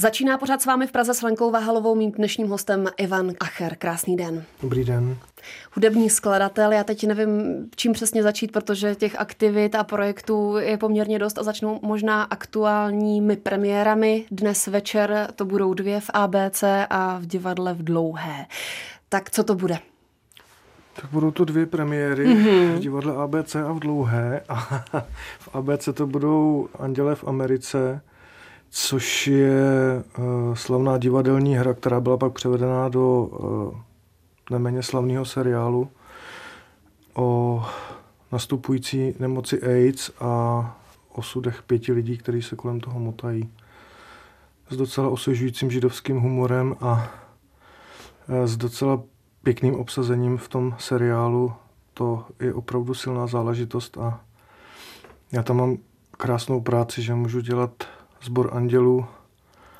Začíná pořád s vámi v Praze s Lenkou Vahalovou, mým dnešním hostem Ivan Acher. Krásný den. Dobrý den. Hudební skladatel, já teď nevím, čím přesně začít, protože těch aktivit a projektů je poměrně dost a začnou možná aktuálními premiérami. Dnes večer to budou dvě v ABC a v divadle v Dlouhé. Tak co to bude? Tak budou to dvě premiéry mm-hmm. v divadle ABC a v Dlouhé. A v ABC to budou Anděle v Americe, což je uh, slavná divadelní hra, která byla pak převedená do uh, neméně slavného seriálu o nastupující nemoci AIDS a osudech pěti lidí, kteří se kolem toho motají. S docela osvěžujícím židovským humorem a uh, s docela pěkným obsazením v tom seriálu. To je opravdu silná záležitost a já tam mám krásnou práci, že můžu dělat sbor andělů.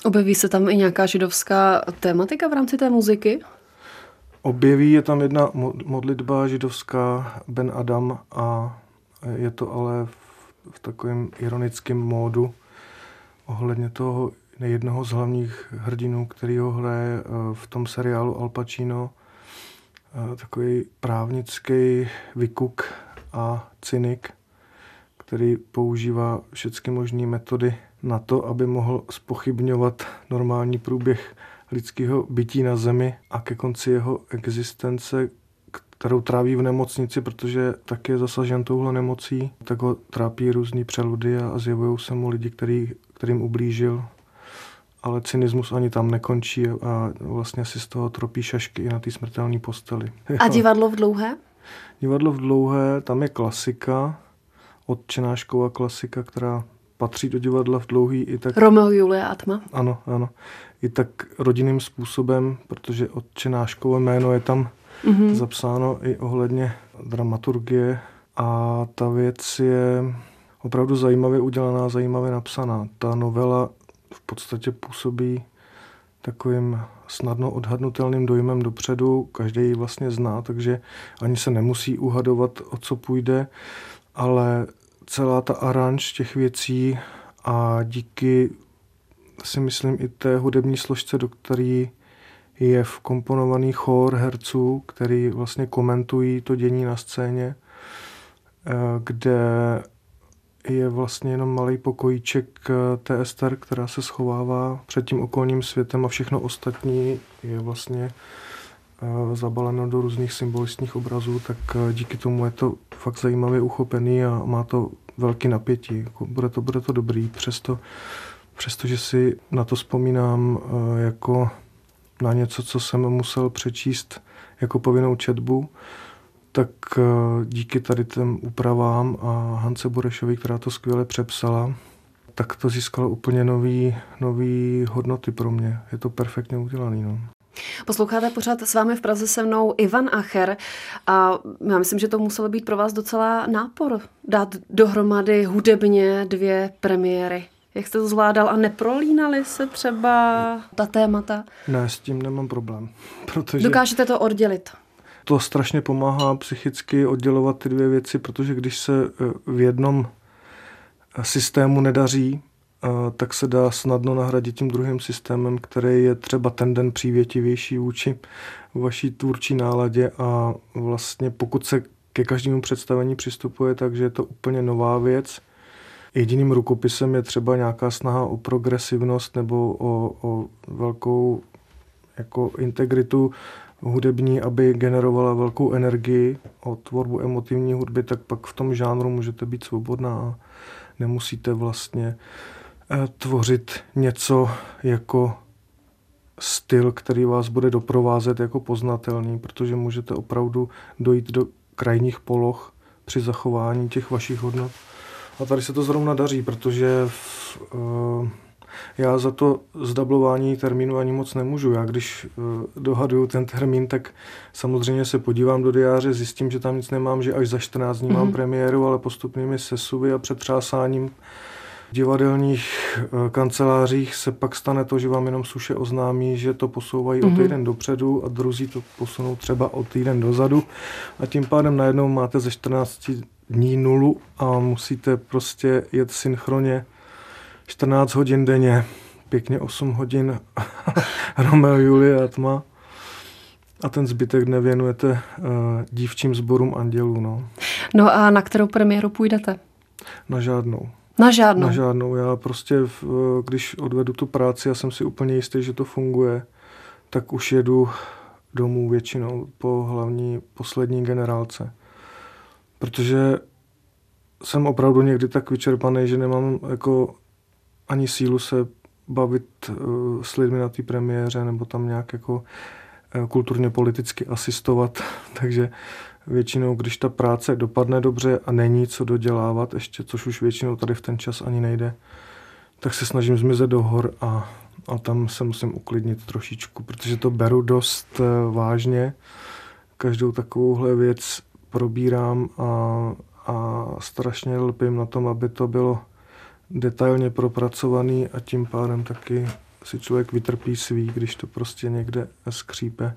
Objeví se tam i nějaká židovská tématika v rámci té muziky? Objeví je tam jedna modlitba židovská Ben Adam a je to ale v, v takovém ironickém módu ohledně toho jednoho z hlavních hrdinů, který ho hraje eh, v tom seriálu Al Pacino, eh, takový právnický vykuk a cynik, který používá všechny možné metody na to, aby mohl spochybňovat normální průběh lidského bytí na zemi a ke konci jeho existence, kterou tráví v nemocnici, protože tak je zasažen touhle nemocí, tak ho trápí různý přeludy a zjevují se mu lidi, který, kterým ublížil. Ale cynismus ani tam nekončí a vlastně si z toho tropí šašky i na té smrtelné posteli. A divadlo v dlouhé? Divadlo v dlouhé, tam je klasika, odčenášková klasika, která patří do divadla v dlouhý i tak... Romeo, Julia a Tma? Ano, ano. I tak rodinným způsobem, protože odčenáškové jméno je tam mm-hmm. zapsáno i ohledně dramaturgie a ta věc je opravdu zajímavě udělaná, zajímavě napsaná. Ta novela v podstatě působí takovým snadno odhadnutelným dojmem dopředu. Každý ji vlastně zná, takže ani se nemusí uhadovat, o co půjde, ale celá ta aranž těch věcí a díky si myslím i té hudební složce, do které je vkomponovaný chor herců, který vlastně komentují to dění na scéně, eh, kde je vlastně jenom malý pokojíček eh, té Ester, která se schovává před tím okolním světem a všechno ostatní je vlastně zabaleno do různých symbolistních obrazů, tak díky tomu je to fakt zajímavě uchopený a má to velký napětí. Jako bude to, bude to dobrý, přesto, přestože si na to vzpomínám eh, jako na něco, co jsem musel přečíst jako povinnou četbu, tak eh, díky tady těm úpravám a Hance Burešovi, která to skvěle přepsala, tak to získalo úplně nový, nový hodnoty pro mě. Je to perfektně udělaný. No. Posloucháte pořád s vámi v Praze se mnou Ivan Acher a já myslím, že to muselo být pro vás docela nápor dát dohromady hudebně dvě premiéry. Jak jste to zvládal a neprolínali se třeba ta témata? Ne, s tím nemám problém. Protože Dokážete to oddělit? To strašně pomáhá psychicky oddělovat ty dvě věci, protože když se eh, v jednom systému nedaří, tak se dá snadno nahradit tím druhým systémem, který je třeba ten den přívětivější vůči vaší tvůrčí náladě a vlastně pokud se ke každému představení přistupuje tak, že je to úplně nová věc, jediným rukopisem je třeba nějaká snaha o progresivnost nebo o, o velkou jako integritu hudební, aby generovala velkou energii. O tvorbu emotivní hudby, tak pak v tom žánru můžete být svobodná a nemusíte vlastně uh, tvořit něco jako styl, který vás bude doprovázet jako poznatelný, protože můžete opravdu dojít do krajních poloh při zachování těch vašich hodnot. A tady se to zrovna daří, protože v, uh, já za to zdablování termínu ani moc nemůžu. Já když uh, dohaduju ten termín, tak samozřejmě se podívám do diáře, zjistím, že tam nic nemám, že až za 14 dní mm-hmm. mám mhm. premiéru, ale postupnými sesuvy a přetřásáním divadelních eh, kancelářích se pak stane to, že vám jenom suše oznámí, že to posouvají mm-hmm. o mhm. týden dopředu a druzí to posunou třeba o týden dozadu a tím pádem najednou máte ze 14 dní nulu a musíte prostě jet synchronně 14 hodin denně pěkně 8 hodin Romeo, Julie a tma a ten zbytek nevěnujete uh, dívčím sborům andělů. No. no a na kterou premiéru půjdete? Na žádnou. Na žádnou? Na žádnou. Já prostě, když odvedu tu práci, já jsem si úplně jistý, že to funguje, tak už jedu domů většinou po hlavní poslední generálce. Protože jsem opravdu někdy tak vyčerpaný, že nemám jako ani sílu se bavit uh, s lidmi na té premiéře nebo tam nějak jako uh, kulturně politicky asistovat. Takže většinou, když ta práce dopadne dobře a není co dodělávat ještě, což už většinou tady v ten čas ani nejde, tak se snažím zmizet do hor a, a tam se musím uklidnit trošičku, protože to beru dost uh, vážně. Každou takovouhle věc probírám a, a strašně lpím na tom, aby to bylo detailně propracovaný a tím pádem taky si člověk vytrpí svý, když to prostě někde skřípe.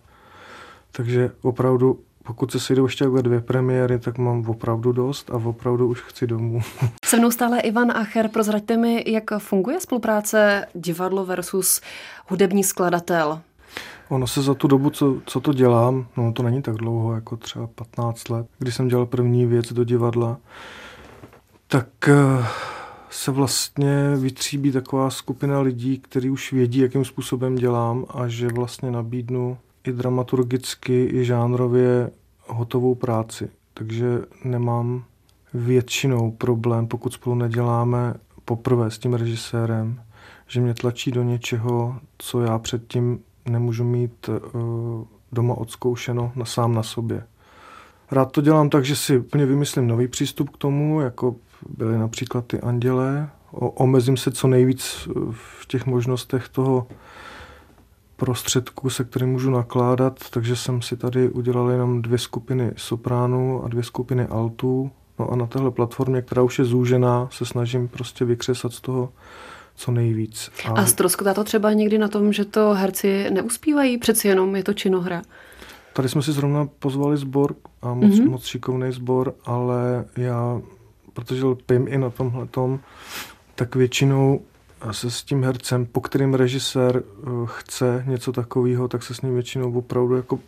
Takže opravdu, pokud se sejdou ještě takhle dvě premiéry, tak mám opravdu dost a opravdu už chci domů. Se mnou stále Ivan Acher. Prozraďte mi, jak funguje spolupráce divadlo versus hudební skladatel. Ono se za tu dobu, co, co to dělám, no to není tak dlouho, jako třeba 15 let, kdy jsem dělal první věc do divadla, tak uh, se vlastně vytříbí taková skupina lidí, kteří už vědí, jakým způsobem dělám a že vlastně nabídnu i dramaturgicky, i žánrově hotovou práci. Takže nemám většinou problém, pokud spolu neděláme poprvé s tím režisérem, že mě tlačí do něčeho, co já předtím nemůžu mít uh, doma odzkoušeno na sám na sobě. Rád to dělám tak, že si úplně vymyslím nový přístup k tomu, jako byly například ty andělé. O, omezím se co nejvíc v těch možnostech toho prostředku, se kterým můžu nakládat, takže jsem si tady udělal jenom dvě skupiny sopránů a dvě skupiny altů. No a na téhle platformě, která už je zúžená, se snažím prostě vykřesat z toho co nejvíc. A, a ztroskotá to třeba někdy na tom, že to herci neuspívají? Přeci jenom je to činohra. Tady jsme si zrovna pozvali sbor a moc, mm-hmm. moc šikovný sbor, ale já protože lpím i na tomhle tom, tak většinou se s tím hercem, po kterým režisér eh, chce něco takového, tak se s ním většinou opravdu jako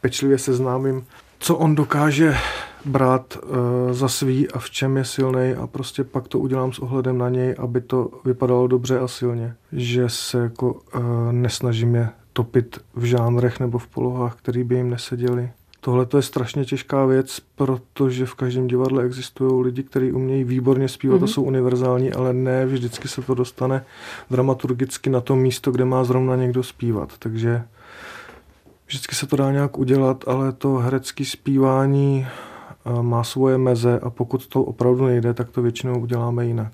pečlivě seznámím, co on dokáže brát uh, za svý a v čem je silný a prostě pak to udělám s ohledem na něj, aby to vypadalo dobře a silně. Že se jako uh, nesnažím je topit v žánrech nebo v polohách, které by jim neseděly. Tohle je strašně těžká věc, protože v každém divadle existují lidi, kteří umějí výborně zpívat mm-hmm. a mhm. jsou univerzální, ale ne vždycky se to dostane dramaturgicky na to místo, kde má zrovna někdo zpívat. Takže vždycky se to dá nějak udělat, ale to herecké zpívání eh, má svoje meze a pokud to opravdu nejde, tak to většinou uděláme jinak.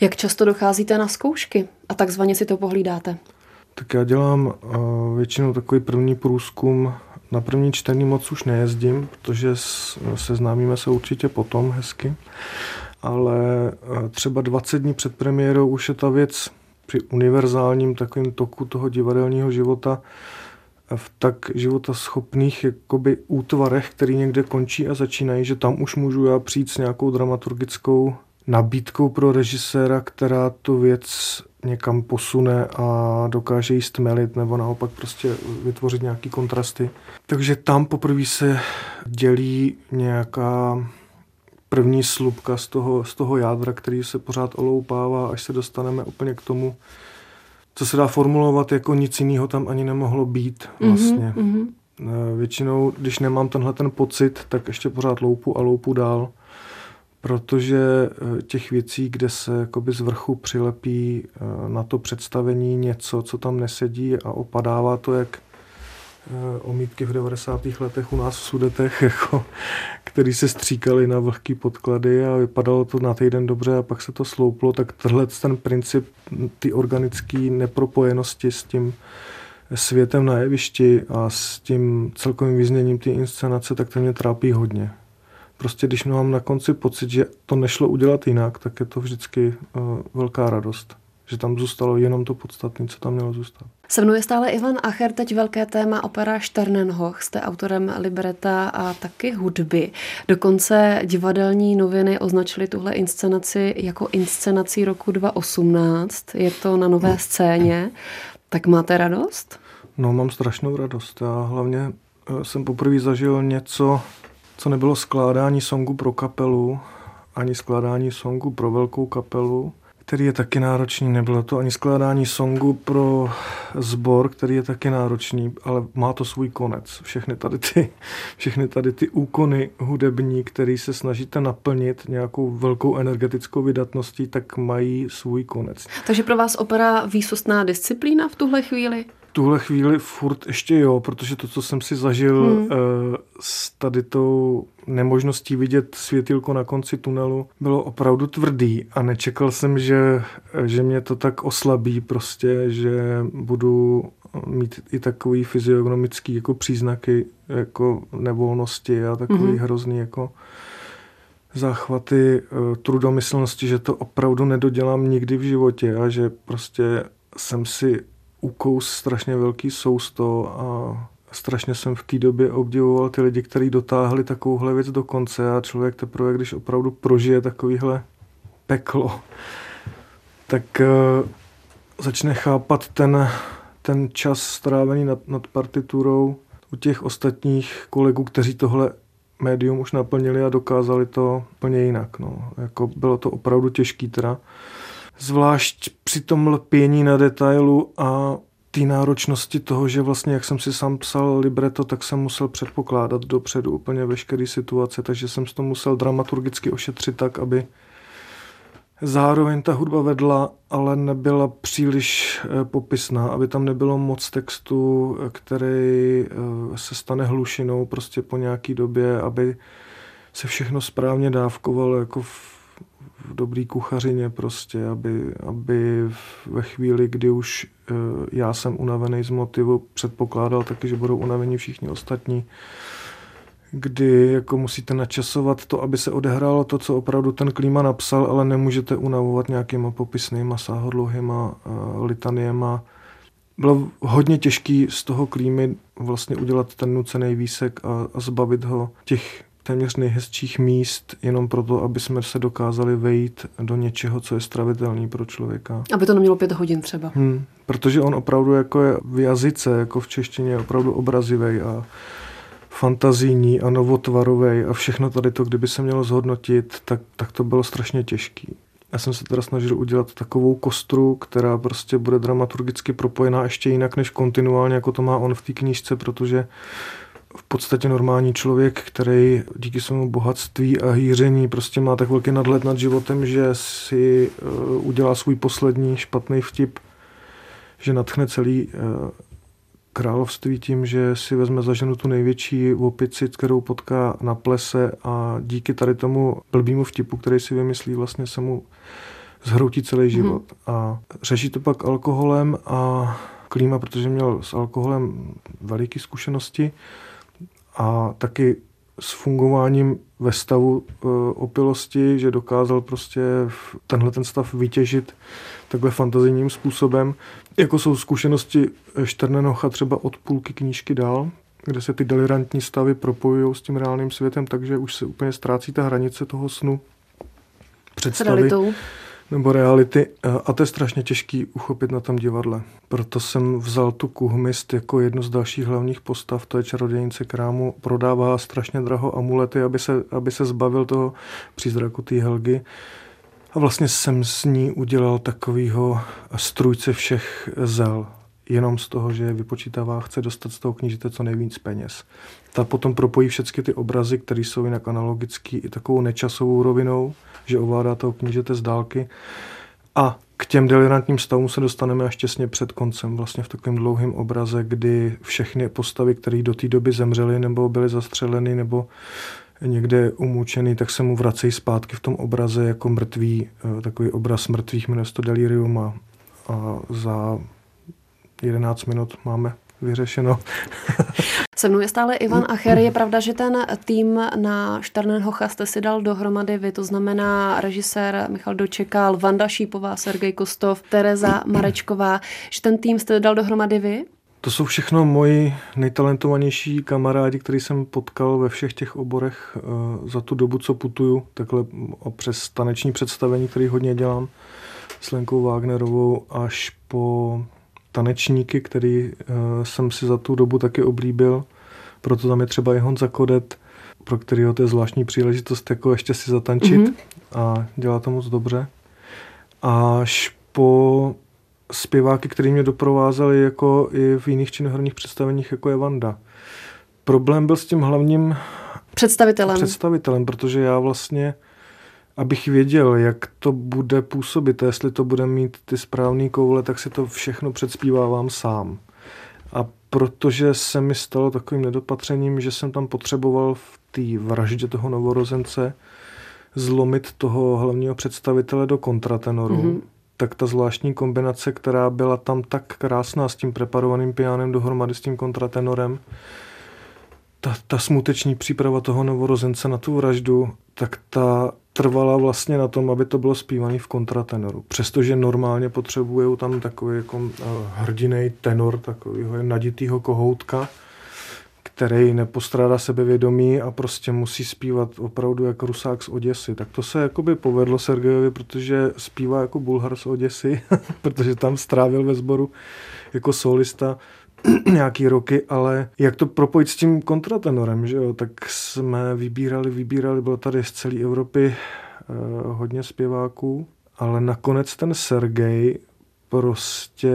Jak často docházíte na zkoušky a takzvaně si to pohlídáte? Tak já dělám uh, většinou takový první průzkum na první čtení moc už nejezdím, protože seznámíme se určitě potom hezky, ale eh, třeba 20 dní před premiérou už je ta věc při univerzálním takovém toku toho divadelního života v tak života schopných jakoby útvarech, který někde končí a začínají, že tam už můžu já přijít s nějakou dramaturgickou nabídkou pro režiséra, která tu věc někam posune a dokáže jí stmelit nebo naopak prostě vytvořit nějaký kontrasty. Takže tam poprvé se dělí nějaká první slupka z toho, z toho jádra, který se pořád oloupává, až se dostaneme úplně k tomu, co se dá formulovat jako nic jiného tam ani nemohlo být mhm, vlastně. Mm-hmm. Většinou, když nemám tenhle ten pocit, tak ještě pořád loupu a loupu dál protože eh, těch věcí, kde se jakoby z vrchu přilepí eh, na to představení něco, co tam nesedí a opadává to jak eh, omítky v 90. letech u nás v Sudetech, jako, který se stříkali na vlhký podklady a vypadalo to na týden dobře a pak se to slouplo, tak tenhle ten princip ty organické nepropojenosti s tím světem na jevišti a s tím celkovým význěním té inscenace, tak to mě trápí hodně prostě když mám na konci pocit, že to nešlo udělat jinak, tak je to vždycky uh, velká radost. že tam zůstalo jenom to podstatné, co tam mělo zůstat. Se mnou je stále Ivan Acher, teď velké téma opera Sternenhoch. Jste autorem libreta a taky hudby. Dokonce divadelní noviny označily tuhle inscenaci jako inscenací roku 2018. Je to na nové scéně. Tak máte radost? No, mám strašnou radost. Já hlavně eh, jsem poprvé zažil něco, co nebylo skládání songu pro kapelu, ani skládání songu pro velkou kapelu, který je taky náročný. Nebylo to ani skládání songu pro sbor, který je taky náročný, ale má to svůj konec. Všechny tady ty, všechny tady ty úkony hudební, který se snažíte naplnit nějakou velkou energetickou vydatností, tak mají svůj konec. Takže pro vás opera výsostná disciplína v tuhle chvíli? Tuhle chvíli furt ještě jo, protože to, co jsem si zažil hmm. uh, s tady tou nemožností vidět světilko na konci tunelu, bylo opravdu tvrdý a nečekal jsem, že, že mě to tak oslabí prostě, že budu mít i takový fyziognomický jako příznaky jako nevolnosti a takový hmm. hrozný jako záchvaty uh, trudomyslnosti, že to opravdu nedodělám nikdy v životě a že prostě jsem si ukous strašně velký sousto a strašně jsem v té době obdivoval ty lidi, kteří dotáhli takovouhle věc do konce a člověk teprve, když opravdu prožije takovýhle peklo, tak uh, začne chápat ten, ten čas strávený nad, nad partiturou u těch ostatních kolegů, kteří tohle médium už naplnili a dokázali to plně jinak. No. Jako bylo to opravdu těžký teda zvlášť při tom lpění na detailu a té náročnosti toho, že vlastně, jak jsem si sám psal libreto, tak jsem musel předpokládat dopředu úplně veškeré situace, takže jsem to musel dramaturgicky ošetřit tak, aby zároveň ta hudba vedla, ale nebyla příliš eh, popisná, aby tam nebylo moc textu, který eh, se stane hlušinou prostě po nějaký době, aby se všechno správně dávkovalo jako v v dobrý kuchařině prostě, aby, aby ve chvíli, kdy už e, já jsem unavený z motivu, předpokládal taky, že budou unavení všichni ostatní, kdy jako musíte načasovat to, aby se odehrálo to, co opravdu ten klíma napsal, ale nemůžete unavovat nějakýma popisnýma sáhodlouhýma uh, litaniema. Bylo hodně těžký z toho klímy vlastně udělat ten nucený výsek a, a zbavit ho těch téměř nejhezčích míst, jenom proto, aby jsme se dokázali vejít do něčeho, co je stravitelný pro člověka. Aby to nemělo pět hodin třeba. Hmm, protože on opravdu jako je v jazyce, jako v češtině, je opravdu obrazivý a fantazijní a novotvarový a všechno tady to, kdyby se mělo zhodnotit, tak, tak to bylo strašně těžký. Já jsem se teda snažil udělat takovou kostru, která prostě bude dramaturgicky propojená ještě jinak než kontinuálně, jako to má on v té knížce, protože v podstatě normální člověk, který díky svému bohatství a hýření prostě má tak velký nadhled nad životem, že si uh, udělá svůj poslední špatný vtip, že natchne celý uh, království tím, že si vezme za ženu tu největší opici, kterou potká na plese a díky tady tomu blbýmu vtipu, který si vymyslí, vlastně se mu zhroutí celý mhm. život. Hmm. A řeší to pak alkoholem a klíma, protože měl s alkoholem veliké zkušenosti a taky s fungováním ve stavu e, opilosti, že dokázal prostě tenhle ten stav vytěžit takhle fantazijním způsobem. Jako jsou zkušenosti Šternenocha třeba od půlky knížky dál, kde se ty delirantní stavy propojují s tím reálným světem, takže už se úplně ztrácí ta hranice toho snu představy nebo reality a to je strašně těžký uchopit na tom divadle. Proto jsem vzal tu kuhmist jako jednu z dalších hlavních postav, to je čarodějnice krámu, prodává strašně draho amulety, aby se, aby se zbavil toho přízraku té Helgy. A vlastně jsem s ní udělal takovýho strujce všech zel, jenom z toho, že vypočítává, chce dostat z toho knížete co nejvíc peněz. Ta potom propojí všechny ty obrazy, které jsou jinak analogický i takovou nečasovou rovinou, že ovládá toho knížete z dálky. A k těm delirantním stavům se dostaneme až těsně před koncem, vlastně v takovém dlouhém obraze, kdy všechny postavy, které do té doby zemřely nebo byly zastřeleny nebo někde umučený, tak se mu vracejí zpátky v tom obraze jako mrtví, eh, takový obraz mrtvých, jmenuje to Delirium a, a za 11 minut máme vyřešeno. Se mnou je stále Ivan Acher. Je pravda, že ten tým na Šternenhocha jste si dal dohromady vy, to znamená režisér Michal Dočekal, Vanda Šípová, Sergej Kostov, Tereza Marečková, že ten tým jste dal dohromady vy? To jsou všechno moji nejtalentovanější kamarádi, který jsem potkal ve všech těch oborech uh, za tu dobu, co putuju, takhle přes taneční představení, který hodně dělám s Lenkou Wagnerovou, až po tanečníky, který uh, jsem si za tu dobu taky oblíbil. Proto tam je třeba i Honza Kodet, pro kterého to je zvláštní příležitost jako ještě si zatančit mm-hmm. a dělá to moc dobře. Až po zpěváky, který mě doprovázeli jako i v jiných činoherních představeních, jako je Vanda. Problém byl s tím hlavním představitelem. představitelem, protože já vlastně, abych věděl, jak to bude působit, jestli to bude mít ty správné koule, tak si to všechno předspívávám sám. A protože se mi stalo takovým nedopatřením, že jsem tam potřeboval v té vraždě toho novorozence zlomit toho hlavního představitele do kontratenoru, mm-hmm tak ta zvláštní kombinace, která byla tam tak krásná s tím preparovaným pianem dohromady s tím kontratenorem, ta, ta smuteční příprava toho novorozence na tu vraždu, tak ta trvala vlastně na tom, aby to bylo zpívané v kontratenoru. Přestože normálně potřebují tam takový jako eh, hrdinej tenor, takového naditýho kohoutka, který nepostrádá sebevědomí a prostě musí zpívat opravdu jako Rusák z Oděsy. Tak to se jakoby povedlo Sergejovi, protože zpívá jako Bulhar z Oděsy, protože tam strávil ve sboru jako solista nějaký roky, ale jak to propojit s tím kontratenorem, že jo, tak jsme vybírali, vybírali, bylo tady z celé Evropy eh, hodně zpěváků, ale nakonec ten Sergej prostě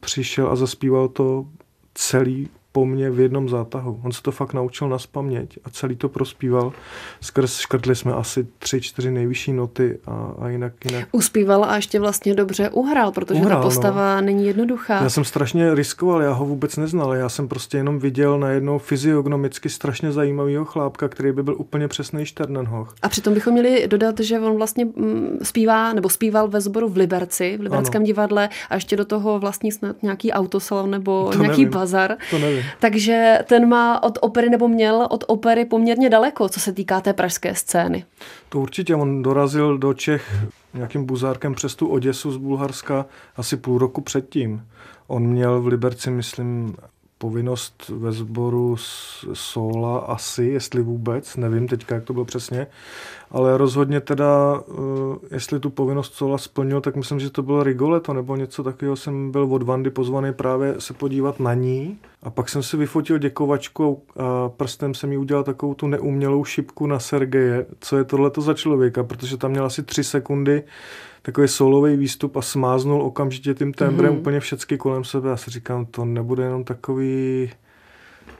přišel a zaspíval to celý po mně v jednom zátahu. On se to fakt naučil na spaměť a celý to prospíval. Skrz škrtli jsme asi tři, čtyři nejvyšší noty a, a jinak, jinak. Uspíval a ještě vlastně dobře uhrál, protože uhrál, ta no. postava no. není jednoduchá. Já jsem strašně riskoval, já ho vůbec neznal. Já jsem prostě jenom viděl najednou fyziognomicky strašně zajímavého chlápka, který by byl úplně přesný Šternenhoch. A přitom bychom měli dodat, že on vlastně mm, zpívá nebo zpíval ve sboru v Liberci, v Liberckém ano. divadle a ještě do toho vlastní snad nějaký autosalon nebo to nějaký nevím. bazar. To nevím. Takže ten má od opery, nebo měl od opery poměrně daleko, co se týká té pražské scény. To určitě, on dorazil do Čech nějakým buzárkem přes tu Oděsu z Bulharska asi půl roku předtím. On měl v Liberci, myslím, povinnost ve sboru sola asi, jestli vůbec, nevím teďka, jak to bylo přesně, ale rozhodně teda, eh, jestli tu povinnost sola splnil, tak myslím, že to bylo Rigoletto nebo něco takového, jsem byl od Vandy pozvaný právě se podívat na ní a pak jsem si vyfotil děkovačku a prstem jsem jí udělal takovou tu neumělou šipku na Sergeje, co je tohleto za člověka, protože tam měl asi tři sekundy takový solový výstup a smáznul okamžitě tím tembrem mm-hmm. úplně všechny kolem sebe. Já si říkám, to nebude jenom takový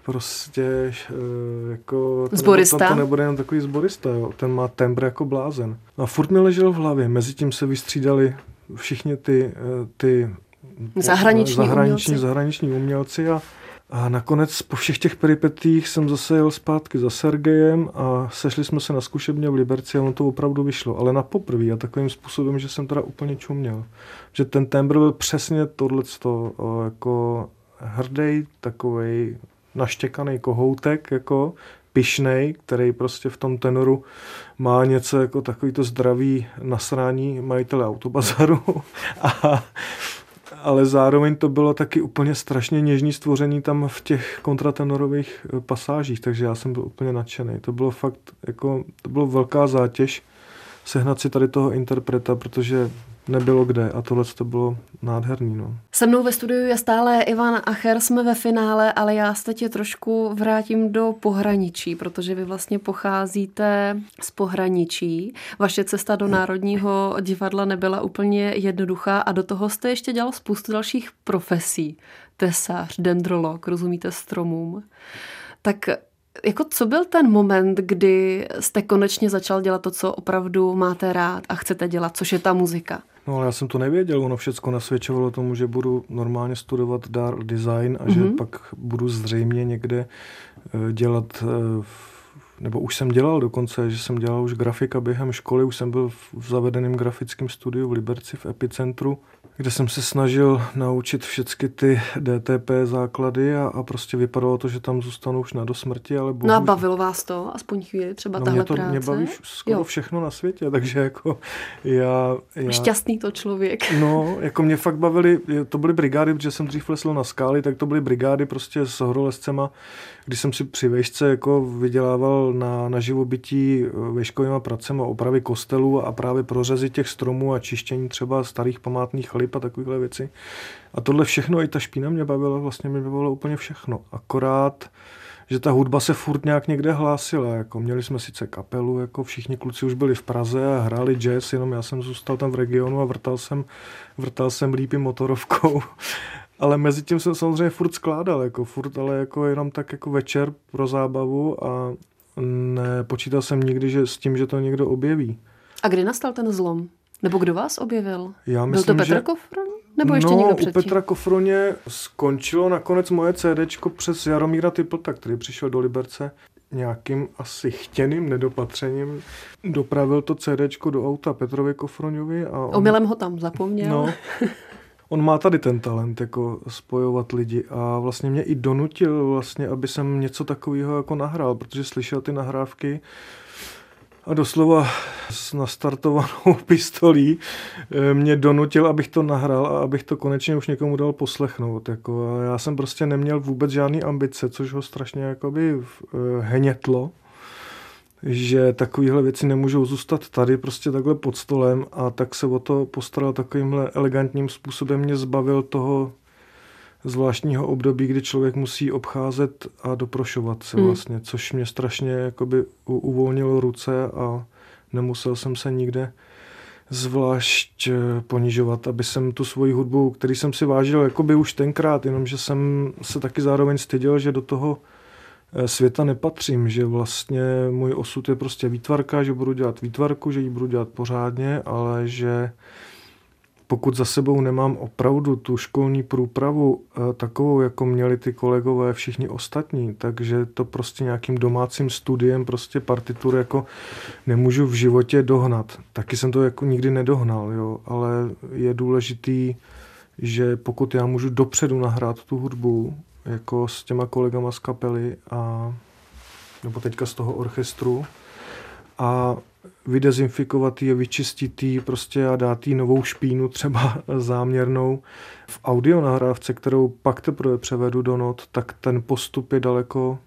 prostě uh, jako... To zborista? Nebude, to, to nebude jenom takový zborista, jo. Ten má tembr jako blázen. A furt mi ležel v hlavě. Mezi tím se vystřídali všichni ty, uh, ty zahraniční, zahraniční, umělci. zahraniční umělci a a nakonec po všech těch peripetích jsem zase jel zpátky za Sergejem a sešli jsme se na zkušebně v Liberci a on to opravdu vyšlo. Ale na poprvé a takovým způsobem, že jsem teda úplně čuměl. Že ten tembr byl přesně tohleto jako hrdý, takový naštěkaný kohoutek, jako pišnej, který prostě v tom tenoru má něco jako takový to zdravý nasrání majitele autobazaru a ale zároveň to bylo taky úplně strašně něžný stvoření tam v těch kontratenorových eh, pasážích, takže já jsem byl úplně nadšený. To bylo fakt, jako, to bylo velká zátěž sehnat si tady toho interpreta, protože nebylo kde a tohle to bylo nádherný. No. Se mnou ve studiu je stále Ivan Acher, jsme ve finále, ale já se tě trošku vrátím do pohraničí, protože vy vlastně pocházíte z pohraničí. Vaše cesta do Národního divadla nebyla úplně jednoduchá a do toho jste ještě dělal spoustu dalších profesí. Tesař, dendrolog, rozumíte stromům. Tak jako co byl ten moment, kdy jste konečně začal dělat to, co opravdu máte rád a chcete dělat, což je ta muzika? No ale já jsem to nevěděl, ono všechno nasvědčovalo tomu, že budu normálně studovat dar design a mm-hmm. že mhm. pak budu zřejmě někde eh, dělat eh, nebo už jsem dělal dokonce, že jsem dělal už grafika během školy, už jsem byl v zavedeném grafickém studiu v Liberci v Epicentru, kde jsem se snažil naučit všechny ty DTP základy a, a prostě vypadalo to, že tam zůstanu už na dosmrti, ale bohuž... No a bavilo vás to aspoň chvíli, třeba no tahle mě to, práce? Mě baví skoro jo. všechno na světě, takže jako já, já... Šťastný to člověk. No, jako mě fakt bavili, to byly brigády, protože jsem dřív lesl na skály, tak to byly brigády prostě s horolezcema, když jsem si při vejšce jako vydělával na, na živobytí eh, veškovýma pracema opravy kostelů a právě prořezy těch stromů a čištění třeba starých památných chalip a takovéhle věci. A tohle všechno, i ta špína mě bavila, vlastně mě bavilo úplně všechno. Akorát, že ta hudba se furt nějak někde hlásila. Jako měli jsme sice kapelu, jako všichni kluci už byli v Praze a hráli jazz, jenom já jsem zůstal tam v regionu a vrtal jsem, vrtal jsem lípy motorovkou. ale mezi tím jsem samozřejmě furt skládal, jako furt, ale jako jenom tak jako večer pro zábavu a nepočítal jsem nikdy že s tím, že to někdo objeví. A kdy nastal ten zlom? Nebo kdo vás objevil? Já myslím, Byl to Petr že... Kofron? Nebo ještě no, někdo předtím? u Petra Kofroně skončilo nakonec moje CDčko přes Jaromíra Typlta, který přišel do Liberce nějakým asi chtěným nedopatřením. Dopravil to CDčko do auta Petrovi Kofroňovi. A on... Omylem ho tam zapomněl. No, on má tady ten talent, jako spojovat lidi a vlastně mě i donutil vlastně, aby jsem něco takového jako nahrál, protože slyšel ty nahrávky a doslova s nastartovanou pistolí eh, mě donutil, abych to nahrál a abych to konečně už někomu dal poslechnout. Jako, a já jsem prostě neměl vůbec žádný ambice, což ho strašně jakoby eh, hnětlo že takovéhle věci nemůžou zůstat tady prostě takhle pod stolem a tak se o to postaral takovýmhle elegantním způsobem, mě zbavil toho zvláštního období, kdy člověk musí obcházet a doprošovat se hmm. vlastně, což mě strašně jakoby uvolnilo ruce a nemusel jsem se nikde zvlášť eh, ponižovat, aby jsem tu svoji hudbu, který jsem si vážil jakoby už tenkrát, jenomže jsem se taky zároveň styděl, že do toho světa nepatřím, že vlastně můj osud je prostě výtvarka, že budu dělat výtvarku, že ji budu dělat pořádně, ale že pokud za sebou nemám opravdu tu školní průpravu eh, takovou, jako měli ty kolegové všichni ostatní, takže to prostě nějakým domácím studiem prostě partitur jako nemůžu v životě dohnat. Taky jsem to jako nikdy nedohnal, jo, ale je důležitý, že pokud já můžu dopředu nahrát tu hudbu jako s těma kolegama z kapely a nebo teďka z toho orchestru a vydezinfikovat je, vyčistit ji prostě a dát jí novou špínu, třeba záměrnou. V audio nahrávce, kterou pak teprve převedu do not, tak ten postup je daleko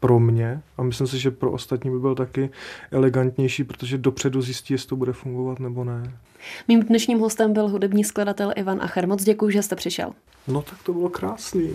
pro mě a myslím si, že pro ostatní by byl taky elegantnější, protože dopředu zjistí, jestli to bude fungovat nebo ne. Mým dnešním hostem byl hudební skladatel Ivan Acher. Moc děkuji, že jste přišel. No tak to bylo krásný.